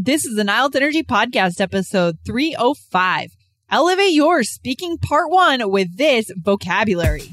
This is an IELTS Energy Podcast, episode 305. Elevate your speaking part one with this vocabulary.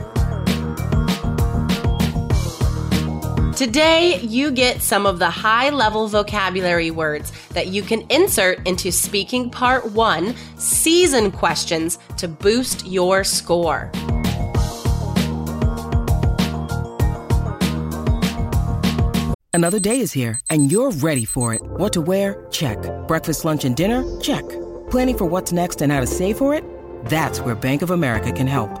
Today, you get some of the high level vocabulary words that you can insert into Speaking Part 1 season questions to boost your score. Another day is here, and you're ready for it. What to wear? Check. Breakfast, lunch, and dinner? Check. Planning for what's next and how to save for it? That's where Bank of America can help.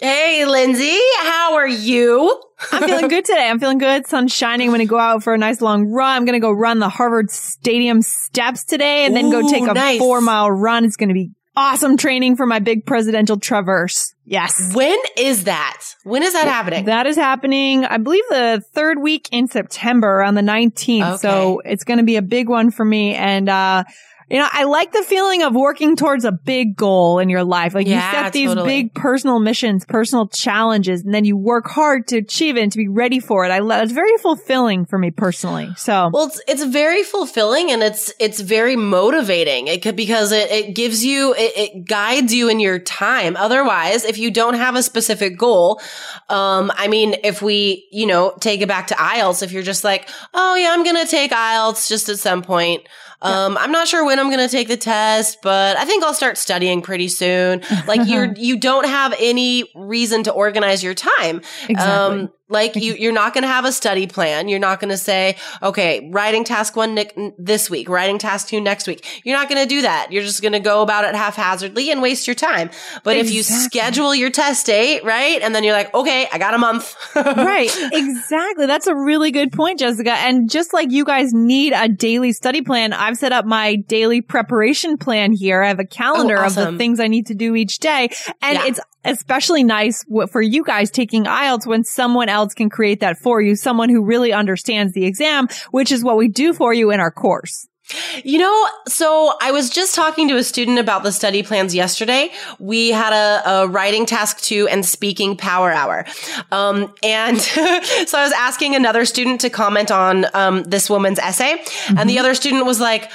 Hey, Lindsay, how are you? I'm feeling good today. I'm feeling good. Sun's shining. I'm going to go out for a nice long run. I'm going to go run the Harvard Stadium steps today and then go take a nice. four mile run. It's going to be awesome training for my big presidential traverse. Yes. When is that? When is that happening? That is happening, I believe the third week in September on the 19th. So it's going to be a big one for me. And, uh, you know, I like the feeling of working towards a big goal in your life. Like Yeah, you set these totally. big personal missions, personal challenges, and then you work hard to achieve it and to be ready for it. I love, it's very fulfilling for me personally. So Well, it's, it's very fulfilling and it's it's very motivating. It could because it, it gives you it, it guides you in your time. Otherwise, if you don't have a specific goal, um, I mean, if we you know take it back to IELTS, if you're just like, oh yeah, I'm gonna take IELTS just at some point. Um, I'm not sure when I'm going to take the test, but I think I'll start studying pretty soon. Like you're, you don't have any reason to organize your time. Exactly. Um, like you, you're not going to have a study plan. You're not going to say, okay, writing task one nic- this week, writing task two next week. You're not going to do that. You're just going to go about it haphazardly and waste your time. But if you schedule your test date, right? And then you're like, okay, I got a month. right. Exactly. That's a really good point, Jessica. And just like you guys need a daily study plan, I've set up my daily preparation plan here. I have a calendar of the things I need to do each day. And Yeah. it's especially nice for you guys taking IELTS when someone else can create that for you, someone who really understands the exam, which is what we do for you in our course. You know, so I was just talking to a student about the study plans yesterday. We had a, a writing task two and speaking power hour. Um, and so I was asking another student to comment on, um, this woman's essay. And the other student was like,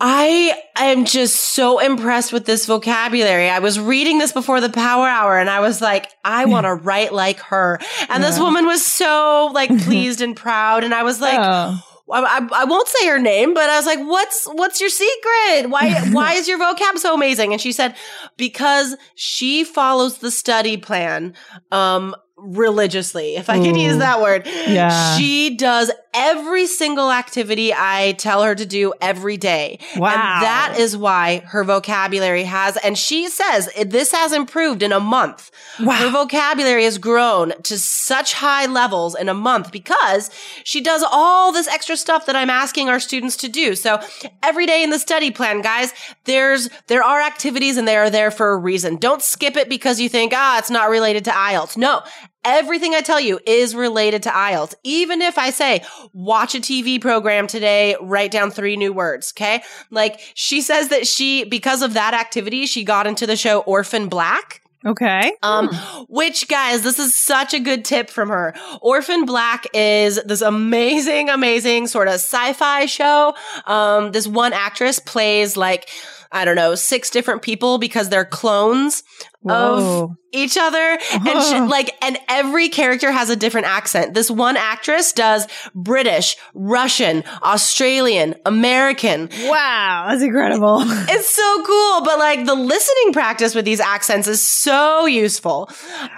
I am just so impressed with this vocabulary. I was reading this before the power hour and I was like, I want to write like her. And this woman was so like pleased and proud. And I was like, Oh. I, I, won't say her name, but I was like, "What's what's your secret? Why why is your vocab so amazing?" And she said, "Because she follows the study plan um religiously, if I can Ooh. use that word. Yeah. She does every single activity I tell her to do every day. Wow. And that is why her vocabulary has and she says this has improved in a month. Wow. Her vocabulary has grown to such high levels in a month because she does all this extra stuff that I'm asking our students to do. So every day in the study plan, guys, there's, there are activities and they are there for a reason. Don't skip it because you think, ah, it's not related to IELTS. No. Everything I tell you is related to IELTS. Even if I say, watch a TV program today, write down three new words. Okay. Like she says that she, because of that activity, she got into the show Orphan Black. Okay. Um, which guys, this is such a good tip from her. Orphan Black is this amazing, amazing sort of sci-fi show. Um, this one actress plays like, I don't know, six different people because they're clones of each other and she, like and every character has a different accent this one actress does british russian australian american Wow, that's incredible. it's so cool but like the listening practice with these accents is so useful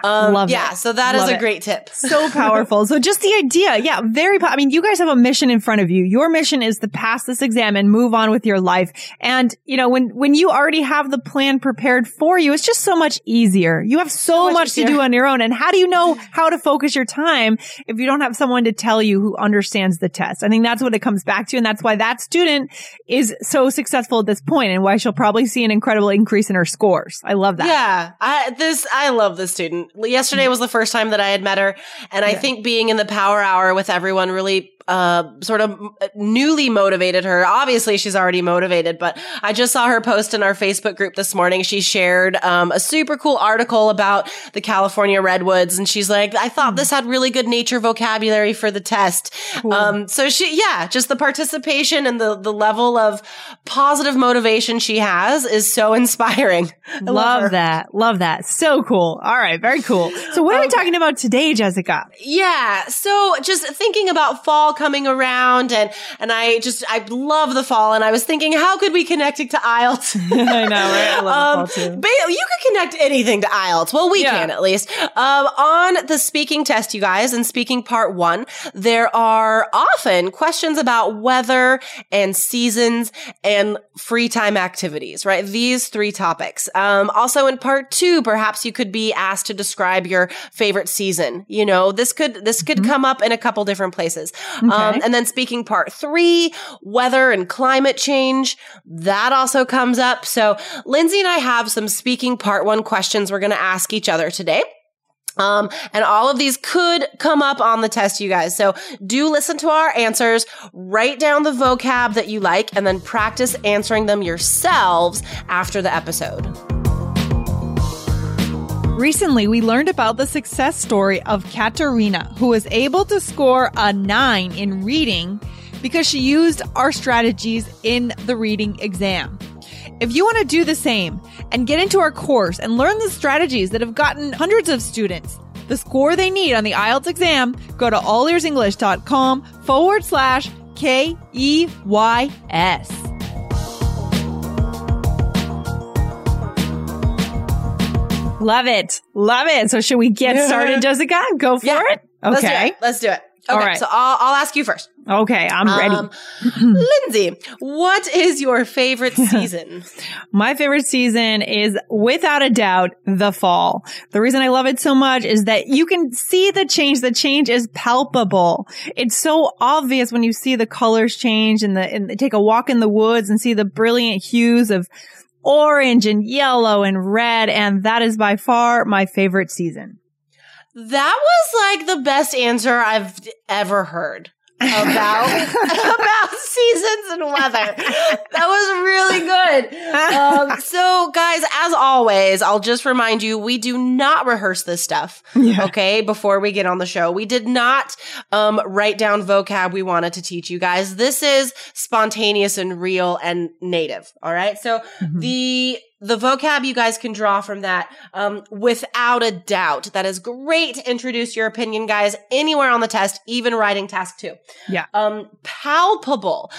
um, Love yeah it. so that is Love a it. great tip so powerful. So just the idea. Yeah, very, po- I mean, you guys have a mission in front of you. Your mission is to pass this exam and move on with your life. And, you know, when, when you already have the plan prepared for you, it's just so much easier. You have so, much much, to do on your own. And how do you know how to focus your time if you don't have someone to tell you who understands the test? I think that's what it comes back to. And that's why that student is so successful at this point and why she'll probably see an incredible increase in her scores. I love that. Yeah, I this I love this student. Yesterday was the first time that I had met her, and I think being in the power hour with everyone really uh sort of newly motivated her. Obviously, she's already motivated, but I just saw her post in our Facebook group this morning. She shared um a super cool article about the California redwoods, and she's like, "I thought this had really good nature vocabulary for the test." Um, so she, yeah, just the participation and the the level of positive motivation she has is so inspiring. I Love, her. that. Love that. So cool. All right. Very cool. So what are we talking about today, Jessica? Yeah. So just thinking about fall coming around and, and I just, I love the fall and I was thinking, how could we connect it to IELTS? I know, right? I love Um, ba- you could connect anything to IELTS. Well, we Yeah. can at least. Um, on the speaking test, you guys, in speaking part one, there are often questions about weather and seasons and free time activities, right? These three topics. Um, also in part two, perhaps you could be asked to describe your favorite season. You know, this could, this could come up in a couple different places. Um, and then speaking part three, weather and climate change, that also comes up. So Lindsay and I have some speaking part one questions we're going to ask each other today. Um, and all of these could come up on the test, you guys. So do listen to our answers, write down the vocab that you like, and then practice answering them yourselves after the episode. Recently, we learned about the success story of Katerina, who was able to score a nine in reading because she used our strategies in the reading exam. If you want to do the same and get into our course and learn the strategies that have gotten hundreds of students the score they need on the IELTS exam, go to allearsenglish.com forward slash K E Y S. Love it. Love it. So should we get started, Jessica? Go for Yeah. it? Let's do Okay. it. Let's do it. All Okay. right. So I'll, I'll ask you first. Okay. I'm ready. Um, Lindsay, what is your favorite season? My favorite season is without a doubt the fall. The reason I love it so much is that you can see the change. The change is palpable. It's so obvious when you see the colors change and the, and take a walk in the woods and see the brilliant hues of orange and yellow and red. And that is by far my favorite season. That was like the best answer I've ever heard about about seasons and weather. That was really good. Um, so, guys, as always, I'll just remind you: we do not rehearse this stuff. Yeah. Okay, before we get on the show, we did not um, write down vocab we wanted to teach you guys. This is spontaneous and real and native. All right, so the the vocab you guys can draw from that um, without a doubt. That is great to introduce your opinion guys anywhere on the test even writing task two. Yeah. um palpable.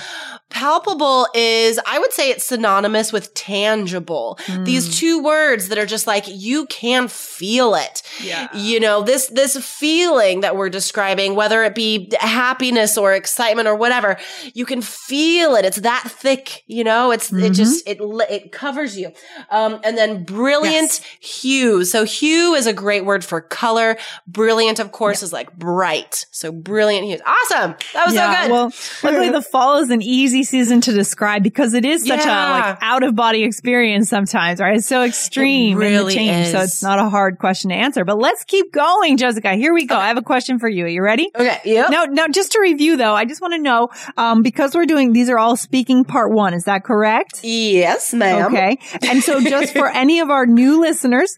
Palpable is i would say it's synonymous with tangible. These two words that are just like you can feel it. Yeah. you know this this feeling that we're describing whether it be happiness or excitement or whatever you can feel it. It's that thick you know? It's it just it it covers you um and then brilliant hue so hue is a great word for color brilliant of course is like bright so brilliant hues awesome that was so good Well, luckily the fall is an easy season to describe because it is such a like out of body experience sometimes, right? It's so extreme in really the change. So it's not a hard question to answer. But let's keep going, Jessica. Here we go. I have a question for you. Are you ready? okay yep Now, now, just to review though, I just want to know, um, because we're doing, these are all speaking part one. Is that correct? yes ma'am Okay. And so just for any of our new listeners,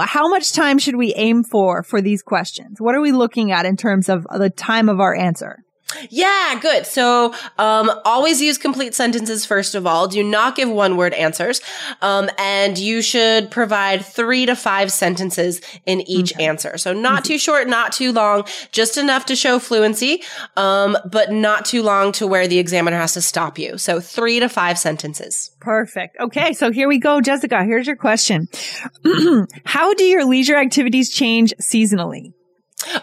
how much time should we aim for for these questions? What are we looking at in terms of the time of our answer? Yeah, good. So, um, always use complete sentences first of all. Do not give one word answers. Um, and you should provide three to five sentences in each okay. answer. So not too short, not too long, just enough to show fluency, um, but not too long to where the examiner has to stop you. So three to five sentences. Perfect. Okay. So here we go. Jessica, here's your question. How do your leisure activities change seasonally?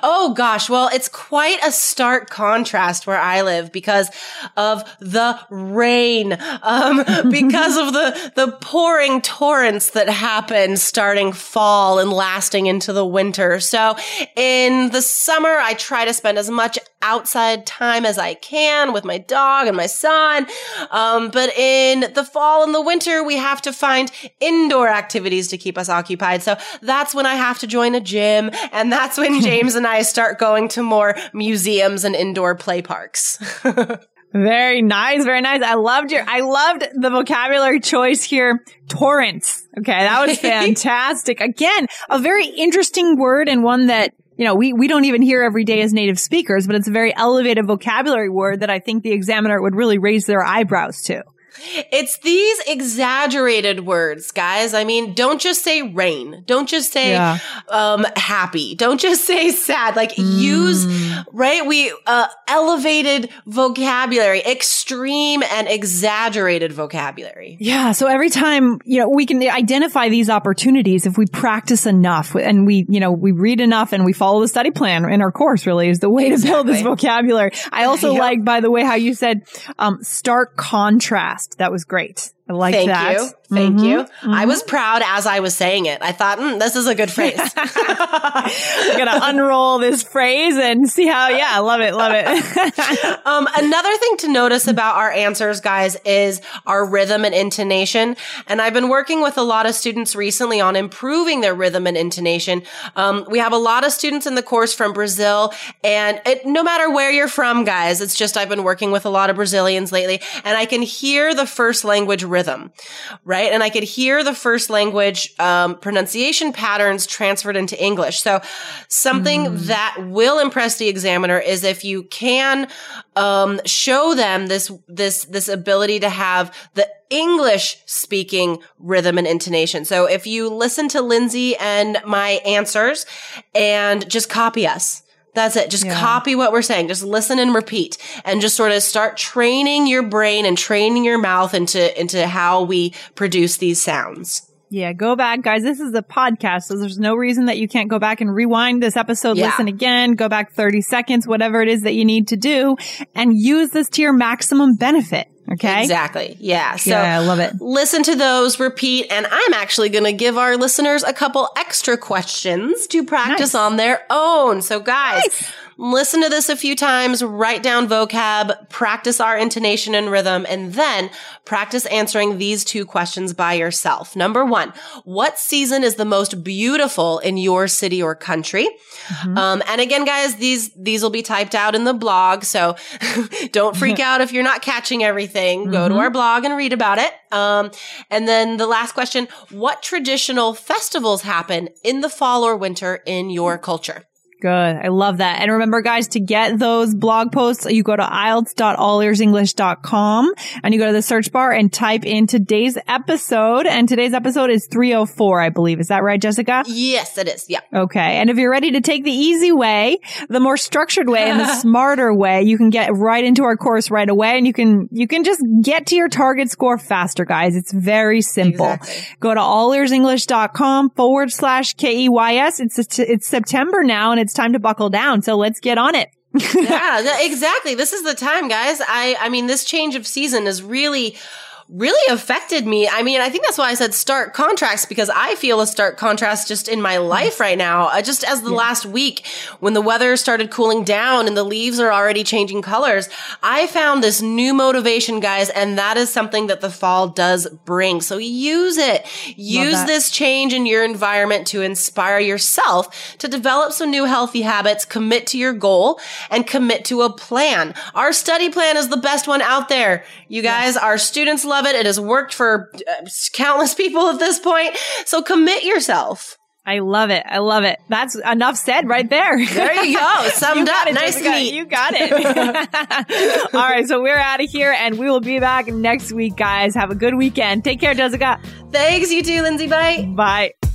Oh gosh. Well, it's quite a stark contrast where I live because of the rain, um, because of the, the pouring torrents that happen starting fall and lasting into the winter. So in the summer, I try to spend as much outside time as I can with my dog and my son. Um, but in the fall and the winter, we have to find indoor activities to keep us occupied. So that's when I have to join a gym and that's when James James and I start going to more museums and indoor play parks. Very nice. Very nice. I loved your, I loved the vocabulary choice here. Torrents. Okay. That was fantastic. Again, a very interesting word and one that, you know, we, we don't even hear every day as native speakers, but it's a very elevated vocabulary word that I think the examiner would really raise their eyebrows to. It's these exaggerated words, guys. I mean, don't just say rain. Don't just say yeah. um, happy. Don't just say sad. Like mm. use right. We uh, elevated vocabulary, extreme and exaggerated vocabulary. Yeah. So every time you know we can identify these opportunities if we practice enough and we you know we read enough and we follow the study plan in our course. Really is the way to build this vocabulary. I also yep. like, by the way, how you said um, stark contrast that was great. I like Thank that. you. Thank mm-hmm. you. Mm-hmm. I was proud as I was saying it. I thought, mm, this is a good phrase. I'm going to unroll this phrase and see how, yeah, I love it. Love it. um, another thing to notice about our answers, guys, is our rhythm and intonation. And I've been working with a lot of students recently on improving their rhythm and intonation. Um, we have a lot of students in the course from Brazil and it, no matter where you're from, guys, it's just I've been working with a lot of Brazilians lately and I can hear the first language rhythm, right? And I could hear the first language um, pronunciation patterns transferred into English. So something mm. that will impress the examiner is if you can um, show them this this this ability to have the English speaking rhythm and intonation. So if you listen to Lindsay and my answers and just copy us, that's it. Just yeah. copy what we're saying. Just listen and repeat and just sort of start training your brain and training your mouth into, into how we produce these sounds. Yeah, go back, guys. This is a podcast, so there's no reason that you can't go back and rewind this episode, yeah. listen again, go back 30 seconds, whatever it is that you need to do, and use this to your maximum benefit. Okay. Exactly. Yeah. So yeah, I love it. Listen to those, repeat, and I'm actually going to give our listeners a couple extra questions to practice nice. on their own. So guys, nice listen to this a few times, write down vocab, practice our intonation and rhythm, and then practice answering these two questions by yourself. Number one, what season is the most beautiful in your city or country? Mm-hmm. Um, and again, guys, these, these will be typed out in the blog. So don't freak out if you're not catching everything. Mm-hmm. Go to mm-hmm. our blog and read about it. Um, and then the last question, what traditional festivals happen in the fall or winter in your culture? Good. I love that. And remember, guys, to get those blog posts, you go to IELTS.allearsenglish.com and you go to the search bar and type in today's episode. And today's episode is 304, I believe. Is that right, Jessica? Yes, it is. Yeah. Okay. And if you're ready to take the easy way, the more structured way and the smarter way, you can get right into our course right away and you can, you can just get to your target score faster, guys. It's very simple. Exactly. Go to allearsenglish.com forward slash K-E-Y-S. It's, it's September now and it's time to buckle down. So let's get on it. yeah, exactly. This is the time, guys. I, I mean, this change of season is really really affected me. I mean, I think that's why I said stark contrast because I feel a stark contrast just in my life right now. Uh, just as the yeah. last week when the weather started cooling down and the leaves are already changing colors, I found this new motivation, guys, and that is something that the fall does bring. So use it. Use this change in your environment to inspire yourself to develop some new healthy habits, commit to your goal, and commit to a plan. Our study plan is the best one out there. You guys, yes. our students love love it. It has worked for uh, countless people at this point. So commit yourself. I love it. I love it. That's enough said right there. There you go. Summed You up. it, nice Jessica. You got it. All right. So we're out of here and we will be back next week, guys. Have a good weekend. Take care, Jessica. Thanks, you too, Lindsay. Bye. Bye.